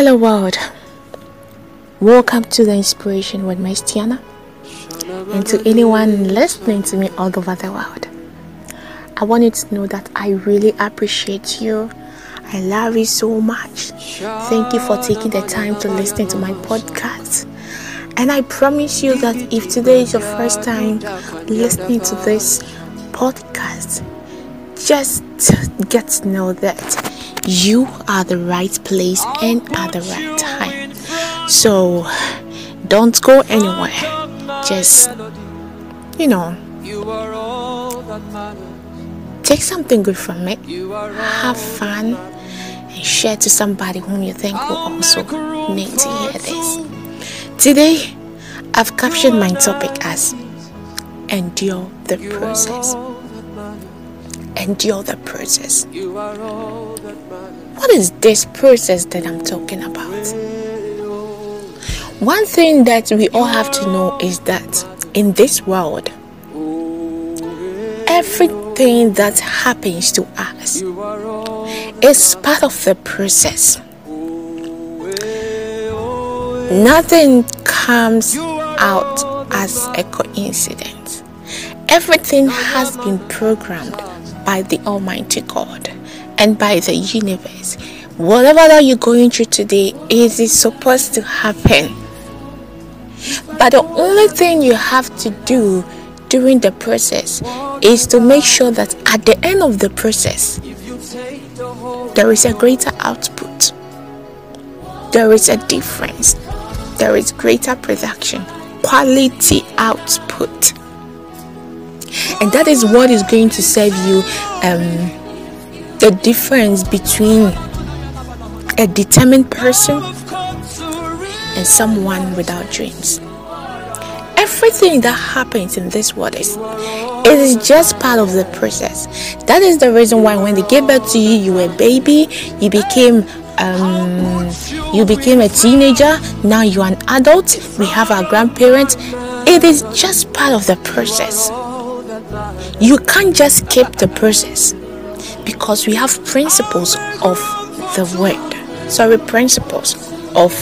Hello, world. Welcome to the Inspiration with Miss Tiana, and to anyone listening to me all over the world. I want you to know that I really appreciate you. I love you so much. Thank you for taking the time to listen to my podcast. And I promise you that if today is your first time listening to this podcast, just get to know that you are the right place and at the right time. So don't go anywhere. Just, you know, take something good from it, have fun, and share to somebody whom you think will also need to hear this. Today, I've captured my topic as endure the process. Endure the process. What is this process that I'm talking about? One thing that we all have to know is that in this world, everything that happens to us is part of the process. Nothing comes out as a coincidence. Everything has been programmed by the Almighty God and by the universe. Whatever that you're going through today, it is supposed to happen. But the only thing you have to do during the process is to make sure that at the end of the process, there is a greater output, there is a difference, there is greater production, quality output. And that is what is going to save you um, the difference between a determined person and someone without dreams. Everything that happens in this world is it is just part of the process. That is the reason why when they gave birth to you, you were a baby, you became um, you became a teenager, now you are an adult, we have our grandparents. It is just part of the process. You can't just skip the process because we have principles of the word. Sorry principles of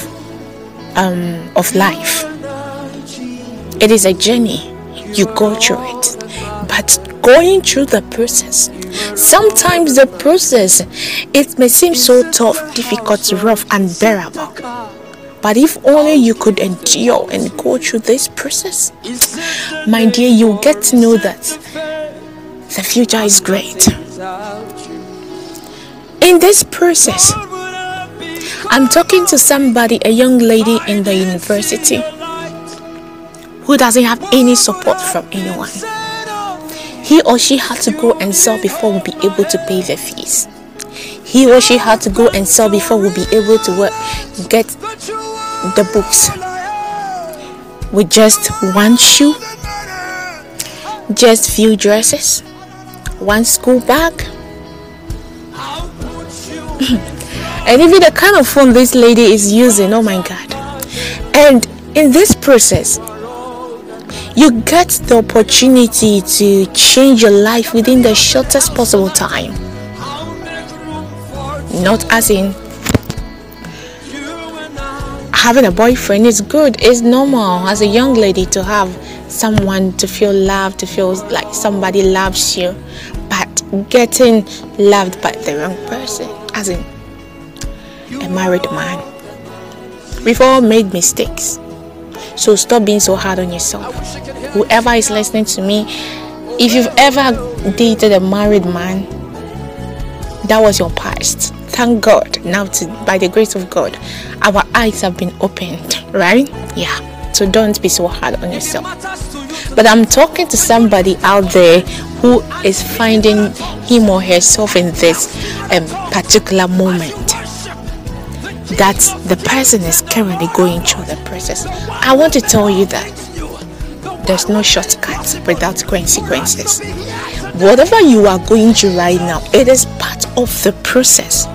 um of life. It is a journey. You go through it. But going through the process sometimes the process it may seem so tough difficult rough unbearable but if only you could endure and go through this process my dear you'll get to know that the future is great in this process, I'm talking to somebody, a young lady in the university, who doesn't have any support from anyone. He or she had to go and sell before we'll be able to pay the fees. He or she had to go and sell before we'll be able to work, get the books. With just one shoe, just few dresses, one school bag, and even the kind of phone this lady is using oh my god. And in this process you get the opportunity to change your life within the shortest possible time. Not as in having a boyfriend is good it's normal as a young lady to have someone to feel loved to feel like somebody loves you but getting loved by the wrong person as in a married man. We've all made mistakes. So stop being so hard on yourself. Whoever is listening to me, if you've ever dated a married man, that was your past. Thank God. Now, to, by the grace of God, our eyes have been opened, right? Yeah. So don't be so hard on yourself. But I'm talking to somebody out there who is finding him or herself in this um, particular moment that the person is currently going through the process. I want to tell you that there's no shortcut without consequences. Whatever you are going through right now, it is part of the process.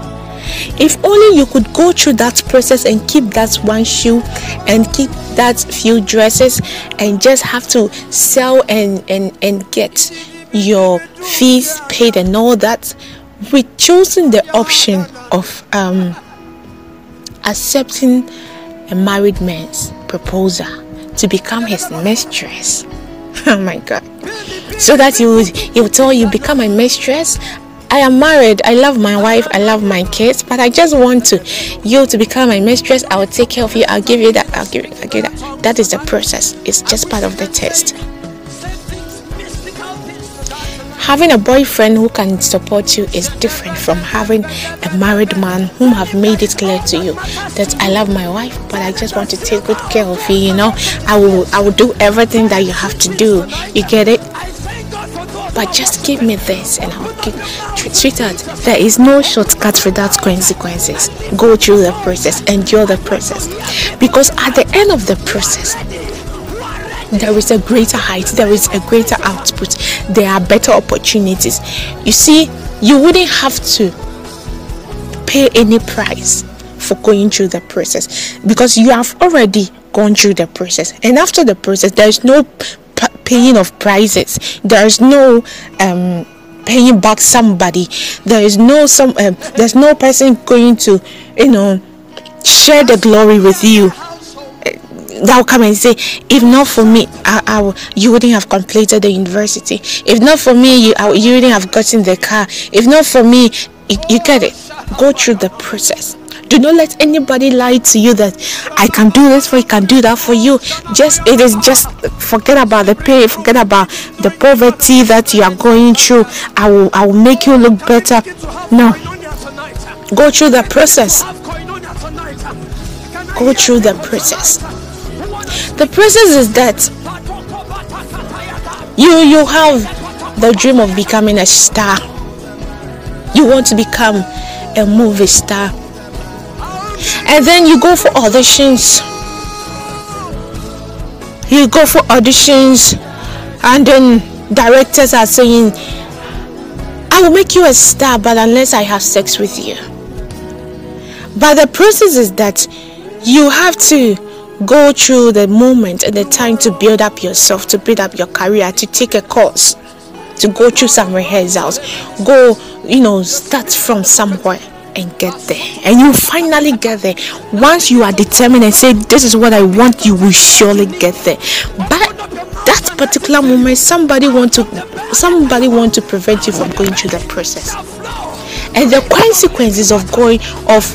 If only you could go through that process and keep that one shoe and keep that few dresses and just have to sell and, and, and get your fees paid and all that, with choosing the option of um, accepting a married man's proposal to become his mistress. Oh my God. So that he would, he would tell you, become my mistress. I am married. I love my wife. I love my kids. But I just want to you to become my mistress. I will take care of you. I'll give you that. I'll give you. I'll give that. That is the process. It's just part of the test. Having a boyfriend who can support you is different from having a married man whom have made it clear to you that I love my wife, but I just want to take good care of you. You know, I will. I will do everything that you have to do. You get it? But just give me this and I'll give sweetheart there is no shortcut without consequences. Go through the process endure the process. Because at the end of the process there is a greater height there is a greater output there are better opportunities. You see you wouldn't have to pay any price for going through the process because you have already gone through the process. And after the process there is no paying of prices there is no um, paying back somebody there is no some um, there's no person going to you know share the glory with you that will come and say, if not for me, I, I, you wouldn't have completed the university. If not for me, you, I, you wouldn't have gotten the car. If not for me, you, you get it. Go through the process. Do not let anybody lie to you that I can do this for you, can do that for you. Just it is just forget about the pain, forget about the poverty that you are going through. I will I will make you look better. No. Go through the process. Go through the process. The process is that you you have the dream of becoming a star. You want to become a movie star and then you go for auditions. You go for auditions and then directors are saying I will make you a star but unless I have sex with you. But the process is that you have to go through the moment and the time to build up yourself to build up your career to take a course to go through some rehearsals go you know start from somewhere and get there. And you finally get there. Once you are determined and say this is what i want you will surely get there. But that particular moment somebody want to somebody want to prevent you from going through the process. And the consequences of going of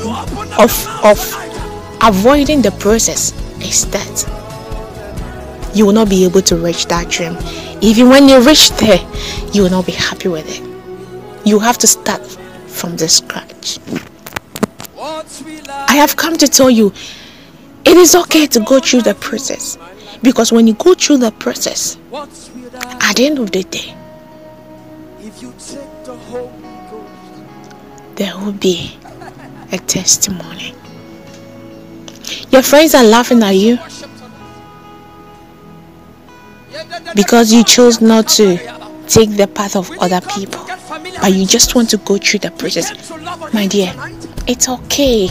of of avoiding the process is that you will not be able to reach that dream. Even when you reach there you will not be happy with it. You have to start from the scratch. I have come to tell you it is okay to go through the process. Because when you go through the process, at the end of the day, there will be a testimony. Your friends are laughing at you because you chose not to take the path of other people but you just want to go through the process, my dear, it's okay.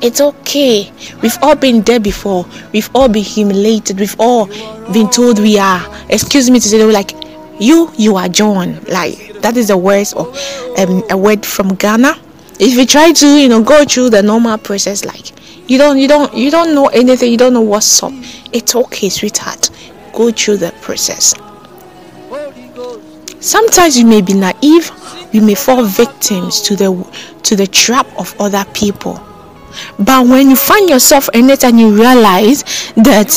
It's okay. We've all been there before. We've all been humiliated. We've all been told we are. Excuse me to say, they were like, you, you are John. Like that is the word of um, a word from Ghana. If you try to, you know, go through the normal process, like you don't, you don't, you don't know anything. You don't know what's up. It's okay, sweetheart. Go through the process. Sometimes you may be naive, you may fall victims to the to the trap of other people. But when you find yourself in it and you realize that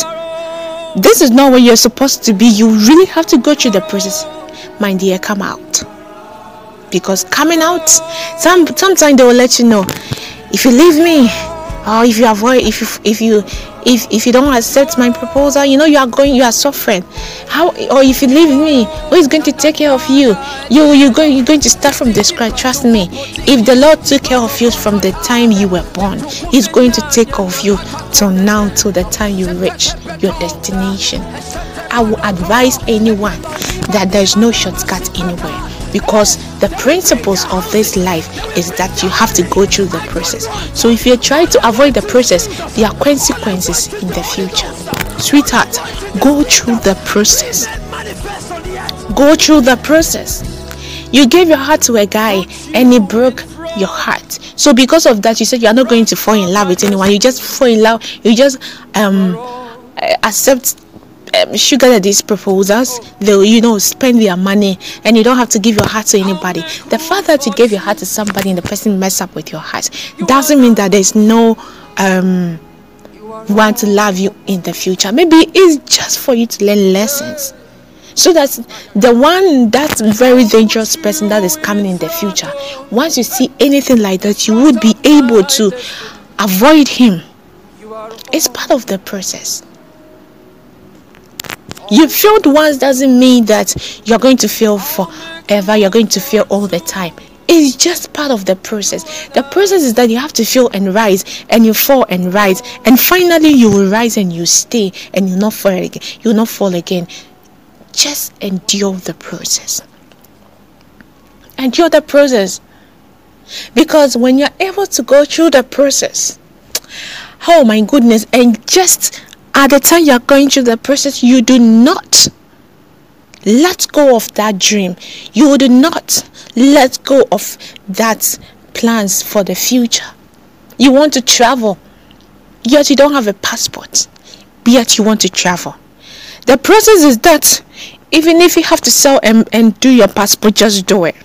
this is not where you're supposed to be, you really have to go through the process. My dear, come out. Because coming out, some sometimes they will let you know if you leave me or if you avoid if you if you if if you don't accept my proposal you know you are going you are suffering. How or if you leave me who is going to take care of you? You you're going you're going to start from the scratch trust me. If the lord took care of you from the time you were born he's going to take care of you till now till the time you reach your destination. I will advise anyone that there's no shortcut anywhere because the principles of this life is that you have to go through the process. So if you try to avoid the process, there are consequences in the future. Sweetheart, go through the process. Go through the process. You gave your heart to a guy and he broke your heart. So because of that, you said you are not going to fall in love with anyone. You just fall in love. You just um accept um, sugar daddy's proposals they'll you know spend their money and you don't have to give your heart to anybody. the fact that you gave your heart to somebody and the person mess up with your heart doesn't mean that there's no um want to love you in the future. Maybe it's just for you to learn lessons. So that the one that very dangerous person that is coming in the future. Once you see anything like that you would be able to avoid him. It's part of the process you failed once doesn't mean that you're going to fail forever. You're going to fail all the time. It's just part of the process. The process is that you have to fail and rise and you fall and rise and finally you will rise and you stay and you not fall again. You will not fall again. Just endure the process. Endure the process. Because when you're able to go through the process, oh my goodness, and just at the time you're going through the process, you do not let go of that dream. You do not let go of that plans for the future. You want to travel, yet you don't have a passport, yet you want to travel. The process is that even if you have to sell and, and do your passport, just do it.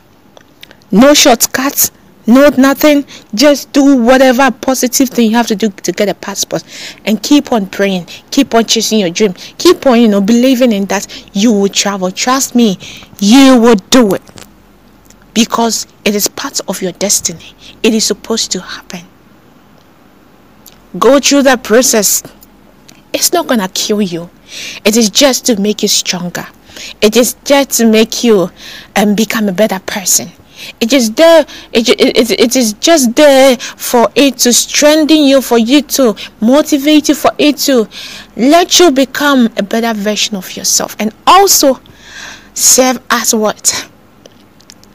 No shortcuts, no nothing. Just do whatever positive thing you have to do to get a passport and keep on praying, keep on chasing your dream, keep on, you know, believing in that you will travel. Trust me, you will do it because it is part of your destiny. It is supposed to happen. Go through that process. It's not gonna kill you. It is just to make you stronger. It is just to make you um, become a better person. It is there. It, it, it is just there for it to strengthen you, for you to motivate you, for it to let you become a better version of yourself, and also serve as what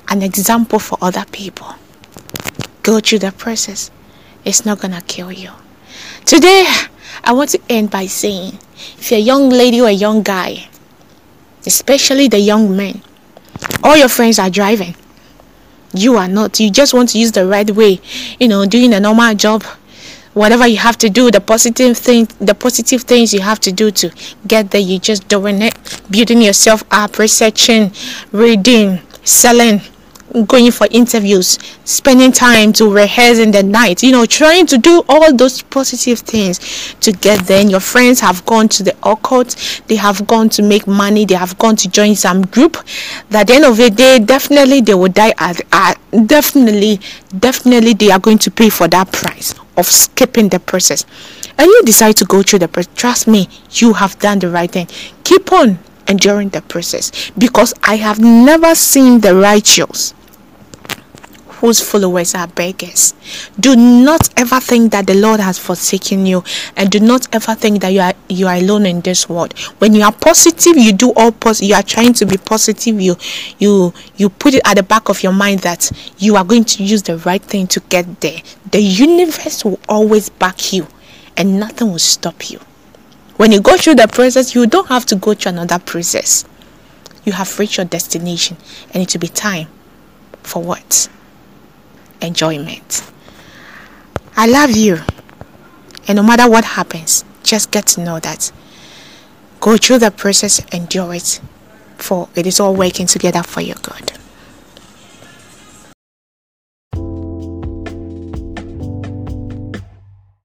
an example for other people. Go through the process. It's not gonna kill you. Today, I want to end by saying, if you're a young lady or a young guy especially the young men. All your friends are driving. You are not. You just want to use the right way, you know, doing a normal job. Whatever you have to do, the positive thing, the positive things you have to do to get there, you just doing it, building yourself up, researching, reading, selling, going for interviews, spending time to rehearse in the night, you know, trying to do all those positive things to get there. And your friends have gone to the occult, they have gone to make money, they have gone to join some group. That at the end of the day, definitely they will die at, at definitely, definitely they are going to pay for that price of skipping the process. And you decide to go through the process. Trust me, you have done the right thing. Keep on enduring the process because I have never seen the righteous whose followers are beggars. Do not ever think that the Lord has forsaken you, and do not ever think that you are you are alone in this world. When you are positive, you do all positive. You are trying to be positive. You you you put it at the back of your mind that you are going to use the right thing to get there. The universe will always back you, and nothing will stop you. When you go through the process, you don't have to go through another process. You have reached your destination, and it will be time for what? Enjoyment. I love you. And no matter what happens, just get to know that. Go through the process, endure it, for it is all working together for your good.